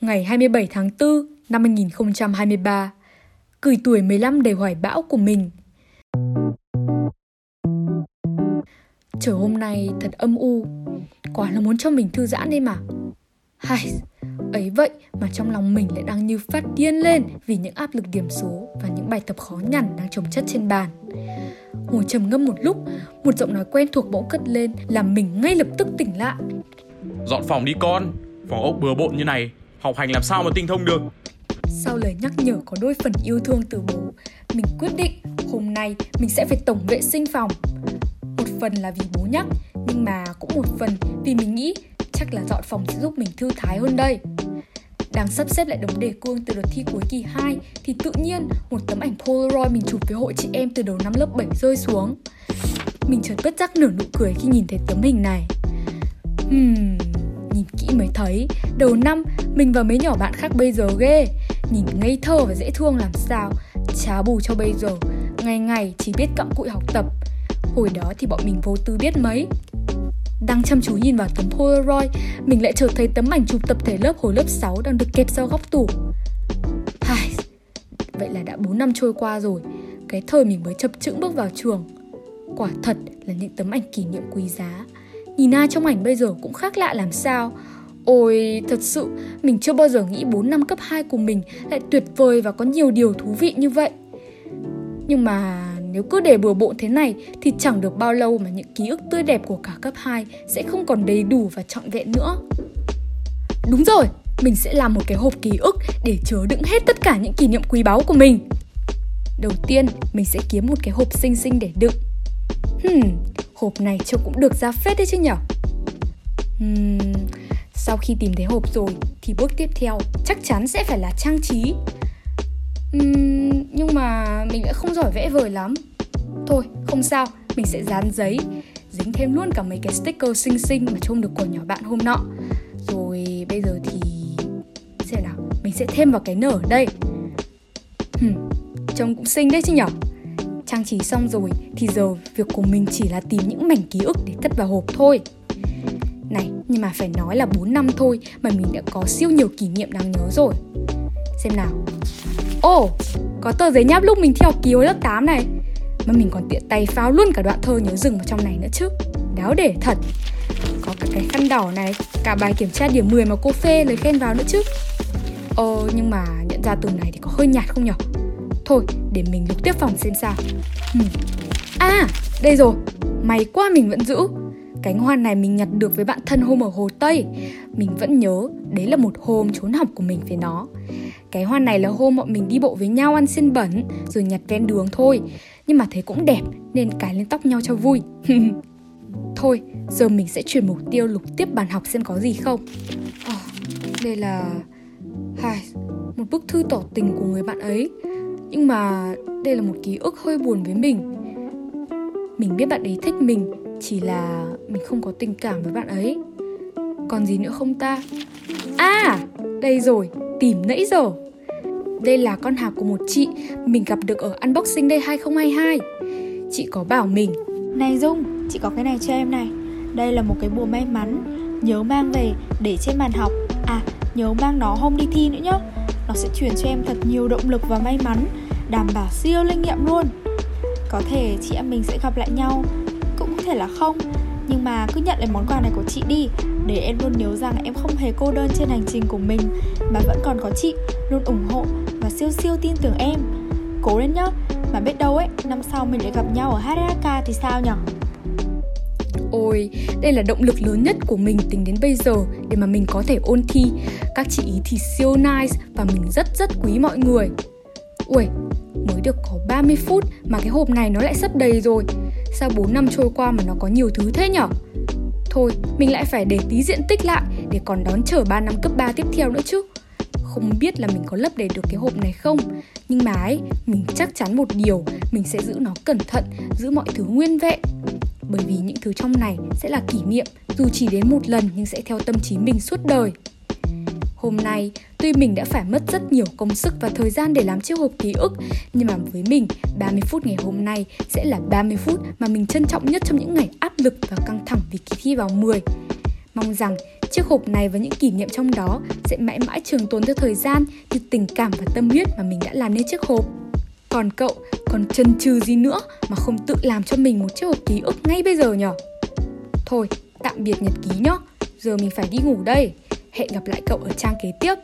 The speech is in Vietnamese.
ngày 27 tháng 4 năm 2023. cười tuổi 15 đầy hoài bão của mình. Trời hôm nay thật âm u, quả là muốn cho mình thư giãn đi mà. Hay, ấy vậy mà trong lòng mình lại đang như phát điên lên vì những áp lực điểm số và những bài tập khó nhằn đang chồng chất trên bàn. Ngồi trầm ngâm một lúc, một giọng nói quen thuộc bỗng cất lên làm mình ngay lập tức tỉnh lại. Dọn phòng đi con, phòng ốc bừa bộn như này, học hành làm sao mà tinh thông được. Sau lời nhắc nhở có đôi phần yêu thương từ bố, mình quyết định hôm nay mình sẽ phải tổng vệ sinh phòng. Một phần là vì bố nhắc, nhưng mà cũng một phần vì mình nghĩ chắc là dọn phòng sẽ giúp mình thư thái hơn đây. Đang sắp xếp lại đống đề cương từ đợt thi cuối kỳ 2 thì tự nhiên một tấm ảnh Polaroid mình chụp với hội chị em từ đầu năm lớp 7 rơi xuống. Mình chợt bất giác nở nụ cười khi nhìn thấy tấm hình này. Hmm, nhìn kỹ mới thấy đầu năm mình và mấy nhỏ bạn khác bây giờ ghê nhìn ngây thơ và dễ thương làm sao chá bù cho bây giờ ngày ngày chỉ biết cặm cụi học tập hồi đó thì bọn mình vô tư biết mấy đang chăm chú nhìn vào tấm Polaroid, mình lại chợt thấy tấm ảnh chụp tập thể lớp hồi lớp 6 đang được kẹp sau góc tủ. Hai, vậy là đã 4 năm trôi qua rồi, cái thời mình mới chập chững bước vào trường. Quả thật là những tấm ảnh kỷ niệm quý giá. Nhìn ai trong ảnh bây giờ cũng khác lạ làm sao. Ôi, thật sự, mình chưa bao giờ nghĩ 4 năm cấp 2 của mình lại tuyệt vời và có nhiều điều thú vị như vậy. Nhưng mà nếu cứ để bừa bộn thế này thì chẳng được bao lâu mà những ký ức tươi đẹp của cả cấp 2 sẽ không còn đầy đủ và trọn vẹn nữa. Đúng rồi, mình sẽ làm một cái hộp ký ức để chứa đựng hết tất cả những kỷ niệm quý báu của mình. Đầu tiên, mình sẽ kiếm một cái hộp xinh xinh để đựng. Hmm, hộp này trông cũng được ra phết đấy chứ nhở? uhm, sau khi tìm thấy hộp rồi thì bước tiếp theo chắc chắn sẽ phải là trang trí. Uhm, nhưng mà mình lại không giỏi vẽ vời lắm. Thôi không sao mình sẽ dán giấy dính thêm luôn cả mấy cái sticker xinh xinh mà trông được của nhỏ bạn hôm nọ. Rồi bây giờ thì xem nào mình sẽ thêm vào cái nở đây. Hmm, trông cũng xinh đấy chứ nhở? Trang trí xong rồi thì giờ việc của mình chỉ là tìm những mảnh ký ức để cất vào hộp thôi này, nhưng mà phải nói là 4 năm thôi mà mình đã có siêu nhiều kỷ niệm đáng nhớ rồi. Xem nào. Ồ, oh, có tờ giấy nháp lúc mình theo kỳ lớp 8 này. Mà mình còn tiện tay pháo luôn cả đoạn thơ nhớ rừng vào trong này nữa chứ. Đáo để thật. Có cả cái khăn đỏ này, cả bài kiểm tra điểm 10 mà cô phê lời khen vào nữa chứ. Ờ, nhưng mà nhận ra từ này thì có hơi nhạt không nhở? Thôi, để mình lục tiếp phòng xem sao. Hmm. À, đây rồi. May quá mình vẫn giữ. Cánh hoa này mình nhặt được với bạn thân hôm ở Hồ Tây. Mình vẫn nhớ Đấy là một hôm trốn học của mình với nó. Cái hoa này là hôm bọn mình đi bộ với nhau ăn xiên bẩn Rồi nhặt ven đường thôi. Nhưng mà thấy cũng đẹp Nên cài lên tóc nhau cho vui. Thôi giờ mình sẽ chuyển mục tiêu lục tiếp bàn học xem có gì không. Oh, Đây là Hai, một bức thư tỏ tình của người bạn ấy. Nhưng mà đây là một ký ức hơi buồn với mình. Mình biết bạn ấy thích mình, chỉ là mình không có tình cảm với bạn ấy. Còn gì nữa không ta? À đây rồi, tìm nãy giờ. Đây là con hạc của một chị mình gặp được ở unboxing day 2022 chị có bảo mình, này dung, chị có cái này cho em này. Đây là một cái bùa may mắn, nhớ mang về để trên bàn học. À nhớ mang nó hôm đi thi nữa nhá nó sẽ chuyển cho em thật nhiều động lực và may mắn, đảm bảo siêu linh nghiệm luôn. Có thể chị em mình sẽ gặp lại nhau, cũng có thể là không. Nhưng mà cứ nhận lấy món quà này của chị đi, để em luôn nhớ rằng em không hề cô đơn trên hành trình của mình, mà vẫn còn có chị luôn ủng hộ và siêu siêu tin tưởng em. Cố lên nhá, mà biết đâu ấy, năm sau mình lại gặp nhau ở HSK thì sao nhở? Ôi, đây là động lực lớn nhất của mình tính đến bây giờ để mà mình có thể ôn thi. Các chị ý thì siêu nice và mình rất rất quý mọi người. Ui, mới được có 30 phút mà cái hộp này nó lại sắp đầy rồi. Sao 4 năm trôi qua mà nó có nhiều thứ thế nhở? Thôi, mình lại phải để tí diện tích lại để còn đón chờ 3 năm cấp 3 tiếp theo nữa chứ. Không biết là mình có lấp đầy được cái hộp này không Nhưng mà ấy, mình chắc chắn một điều Mình sẽ giữ nó cẩn thận, giữ mọi thứ nguyên vẹn bởi vì những thứ trong này sẽ là kỷ niệm Dù chỉ đến một lần nhưng sẽ theo tâm trí mình suốt đời Hôm nay, tuy mình đã phải mất rất nhiều công sức và thời gian để làm chiếc hộp ký ức, nhưng mà với mình, 30 phút ngày hôm nay sẽ là 30 phút mà mình trân trọng nhất trong những ngày áp lực và căng thẳng vì kỳ thi vào 10. Mong rằng Chiếc hộp này và những kỷ niệm trong đó sẽ mãi mãi trường tồn theo thời gian như tình cảm và tâm huyết mà mình đã làm nên chiếc hộp. Còn cậu còn chần chừ gì nữa mà không tự làm cho mình một chiếc hộp ký ức ngay bây giờ nhở? Thôi, tạm biệt nhật ký nhá. Giờ mình phải đi ngủ đây. Hẹn gặp lại cậu ở trang kế tiếp.